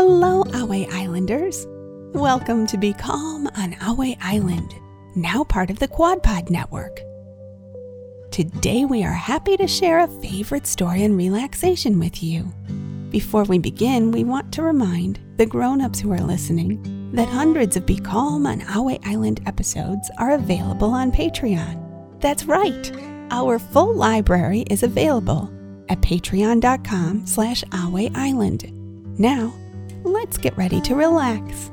Hello, Ahway Islanders. Welcome to Be Calm on Ahway Island, now part of the QuadPod Network. Today, we are happy to share a favorite story and relaxation with you. Before we begin, we want to remind the grown ups who are listening that hundreds of Be Calm on Ahway Island episodes are available on Patreon. That's right, our full library is available at patreon.com slash Island. Now, let's get ready to relax.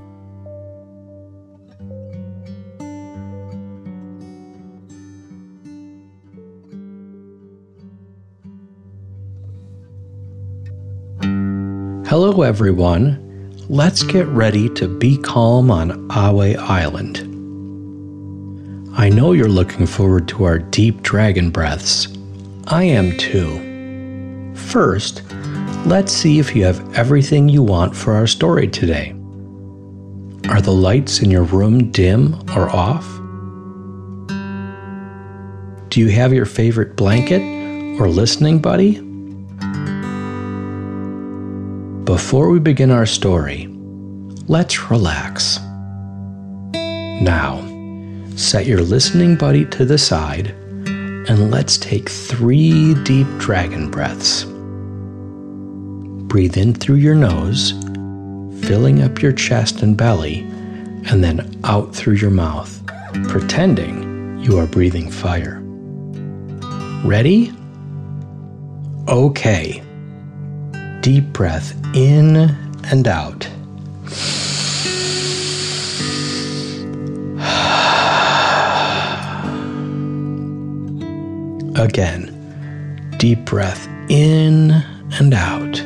Hello, everyone. Let's get ready to be calm on Ahway Island. I know you're looking forward to our deep dragon breaths. I am too. First, let's see if you have everything you want for our story today. Are the lights in your room dim or off? Do you have your favorite blanket or listening buddy? Before we begin our story, let's relax. Now, set your listening buddy to the side and let's take three deep dragon breaths. Breathe in through your nose, filling up your chest and belly, and then out through your mouth, pretending you are breathing fire. Ready? Okay. Deep breath in and out. Again, deep breath in and out.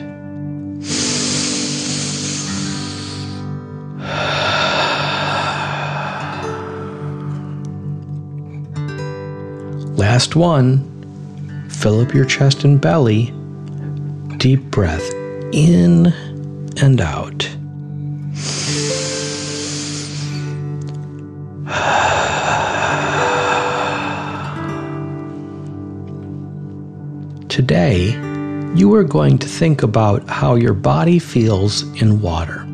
Last one. Fill up your chest and belly. Deep breath in and out. Today, you are going to think about how your body feels in water.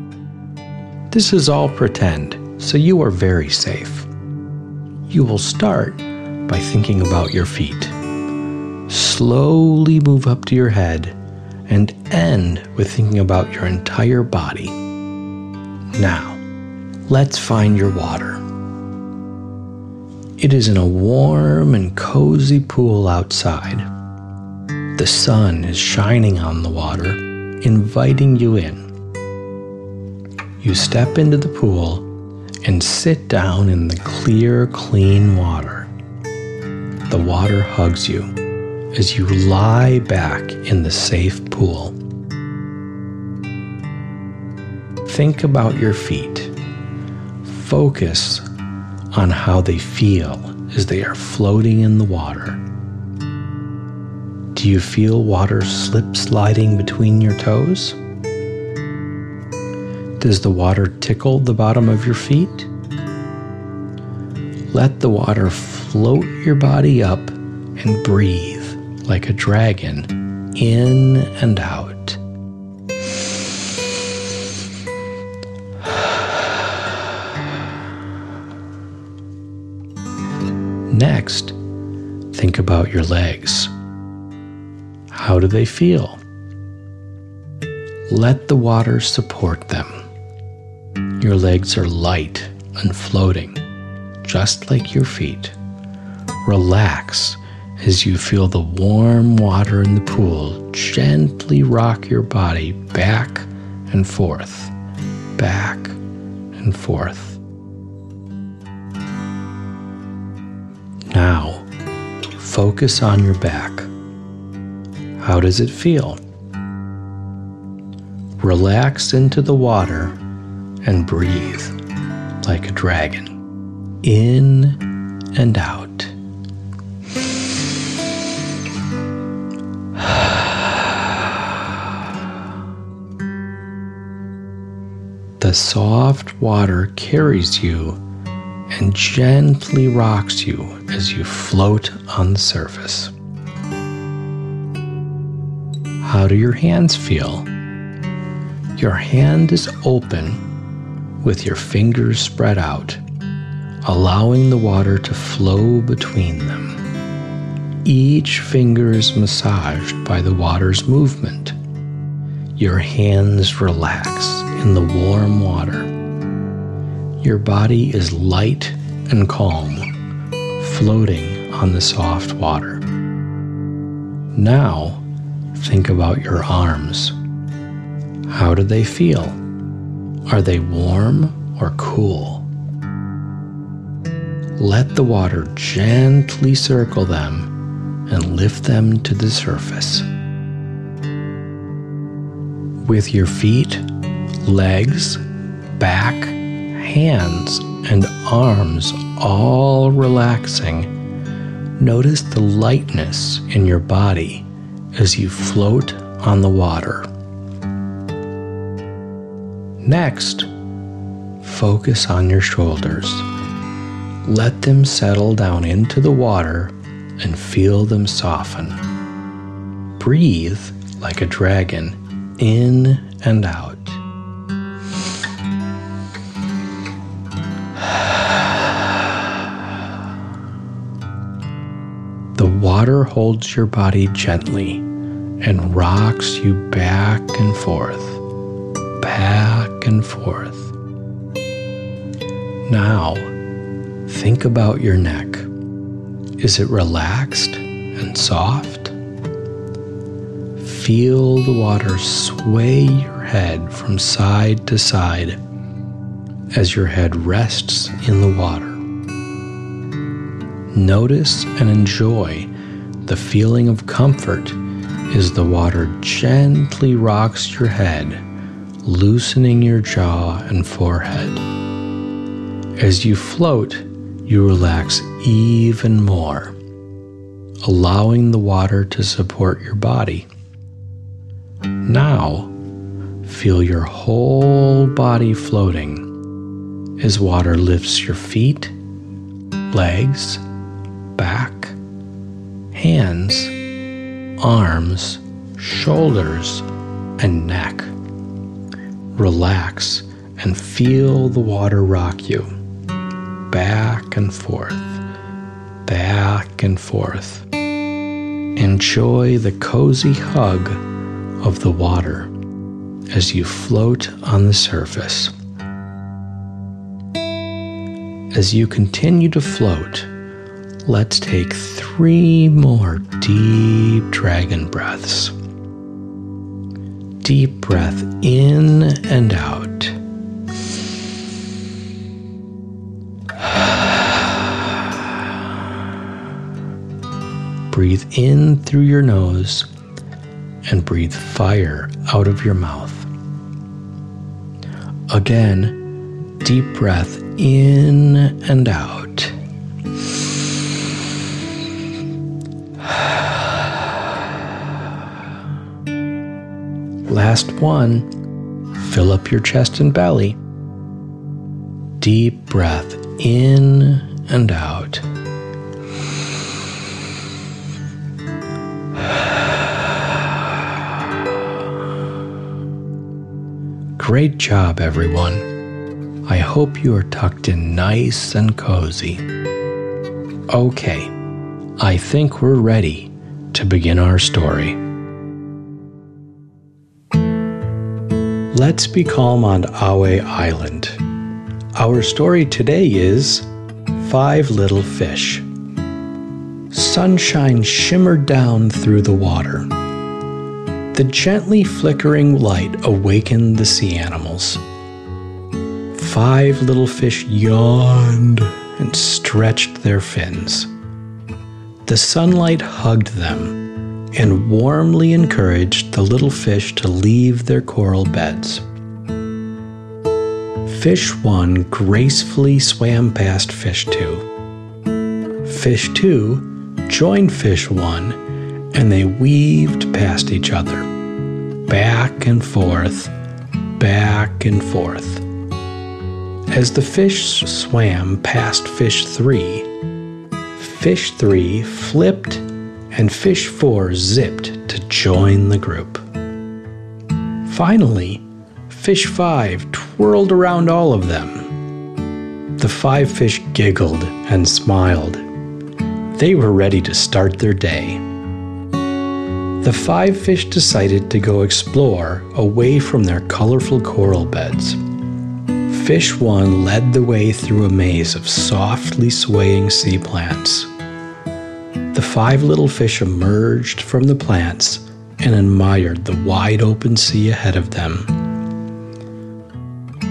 This is all pretend, so you are very safe. You will start by thinking about your feet. Slowly move up to your head and end with thinking about your entire body. Now, let's find your water. It is in a warm and cozy pool outside. The sun is shining on the water, inviting you in. You step into the pool and sit down in the clear, clean water. The water hugs you as you lie back in the safe pool. Think about your feet. Focus on how they feel as they are floating in the water. Do you feel water slip sliding between your toes? Does the water tickle the bottom of your feet? Let the water float your body up and breathe like a dragon in and out. Next, think about your legs. How do they feel? Let the water support them. Your legs are light and floating, just like your feet. Relax as you feel the warm water in the pool gently rock your body back and forth, back and forth. Now, focus on your back. How does it feel? Relax into the water and breathe like a dragon, in and out. Soft water carries you and gently rocks you as you float on the surface. How do your hands feel? Your hand is open with your fingers spread out, allowing the water to flow between them. Each finger is massaged by the water's movement. Your hands relax in the warm water. Your body is light and calm, floating on the soft water. Now, think about your arms. How do they feel? Are they warm or cool? Let the water gently circle them and lift them to the surface. With your feet, legs, back, hands, and arms all relaxing, notice the lightness in your body as you float on the water. Next, focus on your shoulders. Let them settle down into the water and feel them soften. Breathe like a dragon in and out. Water holds your body gently and rocks you back and forth, back and forth. Now, think about your neck. Is it relaxed and soft? Feel the water sway your head from side to side as your head rests in the water. Notice and enjoy the feeling of comfort as the water gently rocks your head, loosening your jaw and forehead. As you float, you relax even more, allowing the water to support your body. Now, feel your whole body floating as water lifts your feet, legs, back, hands, arms, shoulders, and neck. Relax and feel the water rock you back and forth, back and forth. Enjoy the cozy hug of the water as you float on the surface. As you continue to float, let's take three more deep dragon breaths. Deep breath in and out. breathe in through your nose and breathe fire out of your mouth. Again, deep breath in and out. Last one, fill up your chest and belly. Deep breath in and out. Great job, everyone. I hope you are tucked in nice and cozy. Okay, I think we're ready to begin our story. Let's be calm on Ahway Island. Our story today is Five Little Fish. Sunshine shimmered down through the water. The gently flickering light awakened the sea animals. Five little fish yawned and stretched their fins. The sunlight hugged them and warmly encouraged the little fish to leave their coral beds. Fish 1 gracefully swam past Fish 2. Fish 2 joined Fish 1 and they weaved past each other, back and forth, back and forth. As the fish swam past fish three, fish three flipped and fish four zipped to join the group. Finally, Fish 5 twirled around all of them. The five fish giggled and smiled. They were ready to start their day. The five fish decided to go explore away from their colorful coral beds. Fish 1 led the way through a maze of softly swaying sea plants. The five little fish emerged from the plants and admired the wide open sea ahead of them.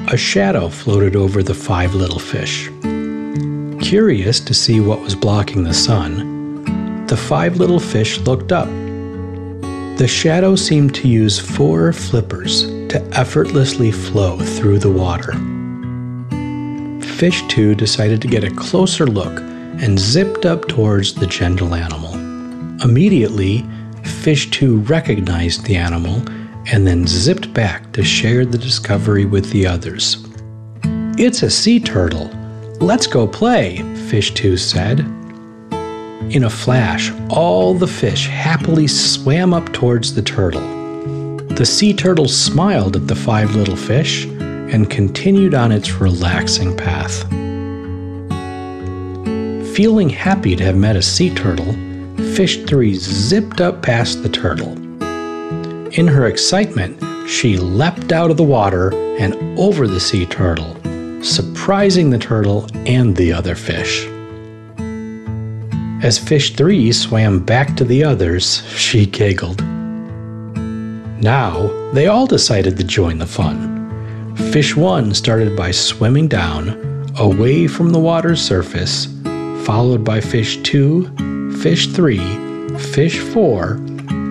A shadow floated over the five little fish. Curious to see what was blocking the sun, the five little fish looked up. The shadow seemed to use four flippers to effortlessly flow through the water. Fish 2 decided to get a closer look and zipped up towards the gentle animal. Immediately, Fish 2 recognized the animal and then zipped back to share the discovery with the others. It's a sea turtle. Let's go play, Fish 2 said. In a flash, all the fish happily swam up towards the turtle. The sea turtle smiled at the five little fish and continued on its relaxing path. Feeling happy to have met a sea turtle, Fish 3 zipped up past the turtle. In her excitement, she leapt out of the water and over the sea turtle, surprising the turtle and the other fish. As Fish 3 swam back to the others, she giggled. Now, they all decided to join the fun. Fish 1 started by swimming down, away from the water's surface, followed by Fish 2 fish 3, fish 4,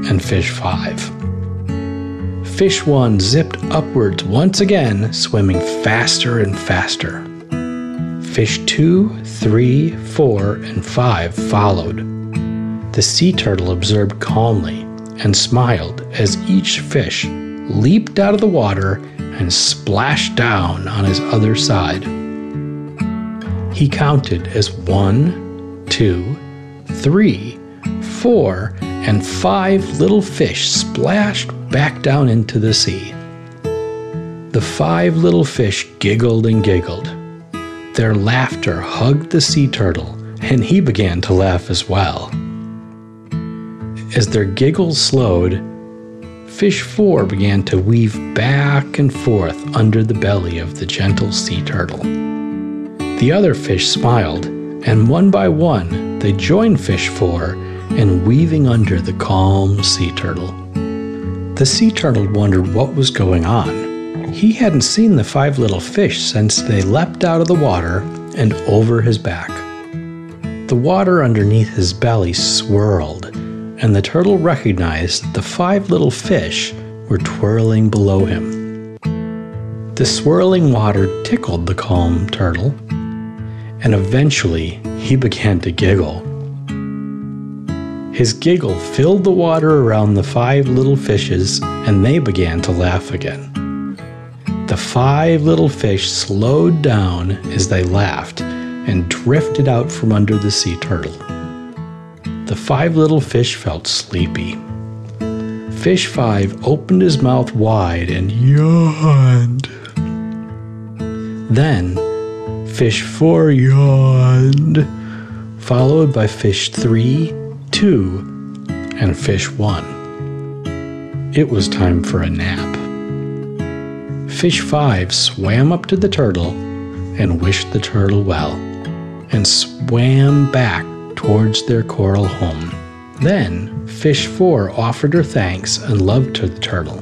and fish 5. Fish 1 zipped upwards once again, swimming faster and faster. Fish 2, 3, 4, and 5 followed. The sea turtle observed calmly and smiled as each fish leaped out of the water and splashed down on his other side. He counted as one, two, three, four, and five little fish splashed back down into the sea. The five little fish giggled and giggled. Their laughter hugged the sea turtle, and he began to laugh as well. As their giggles slowed, Fish 4 began to weave back and forth under the belly of the gentle sea turtle. The other fish smiled, and one by one they joined Fish 4 in weaving under the calm sea turtle. The sea turtle wondered what was going on. He hadn't seen the five little fish since they leapt out of the water and over his back. The water underneath his belly swirled, and the turtle recognized that the five little fish were twirling below him. The swirling water tickled the calm turtle, and eventually he began to giggle. His giggle filled the water around the five little fishes, and they began to laugh again. The five little fish slowed down as they laughed and drifted out from under the sea turtle. The five little fish felt sleepy. Fish 5 opened his mouth wide and yawned. Then Fish 4 yawned, followed by fish 3, 2, and fish 1. It was time for a nap. Fish 5 swam up to the turtle and wished the turtle well, and swam back towards their coral home. Then Fish 4 offered her thanks and love to the turtle.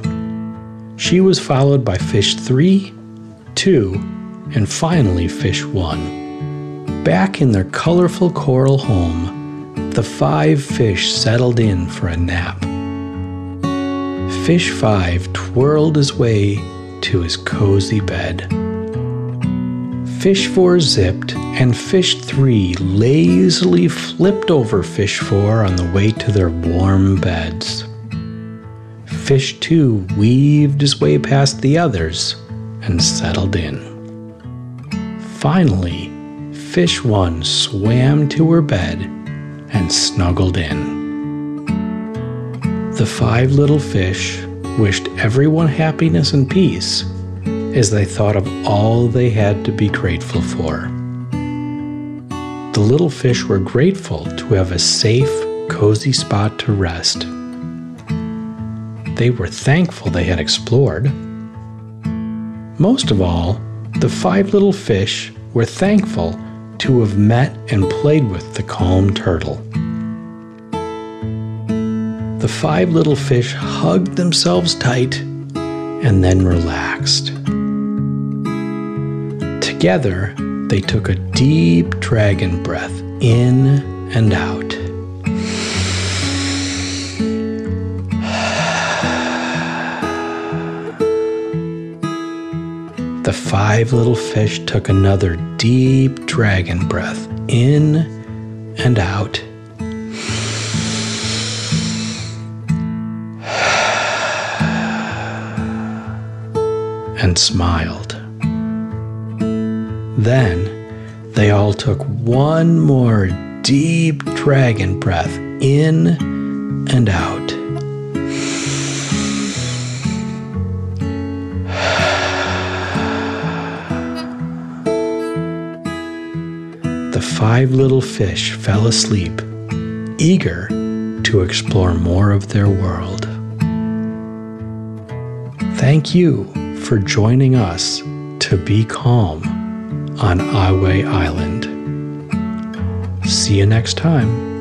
She was followed by Fish 3, 2, and finally fish one. Back in their colorful coral home, the five fish settled in for a nap. Fish 5 twirled his way to his cozy bed. Fish 4 zipped, and Fish 3 lazily flipped over Fish 4 on the way to their warm beds. Fish 2 weaved his way past the others and settled in. Finally, Fish One swam to her bed and snuggled in. The five little fish wished everyone happiness and peace as they thought of all they had to be grateful for. The little fish were grateful to have a safe, cozy spot to rest. They were thankful they had explored. Most of all, the five little fish were thankful to have met and played with the calm turtle. The five little fish hugged themselves tight and then relaxed. Together, they took a deep dragon breath in and out. The five little fish took another deep dragon breath in and out. And smiled. Then they all took one more deep dragon breath in and out. Five little fish fell asleep, eager to explore more of their world. Thank you for joining us to be calm on Ahway Island. See you next time.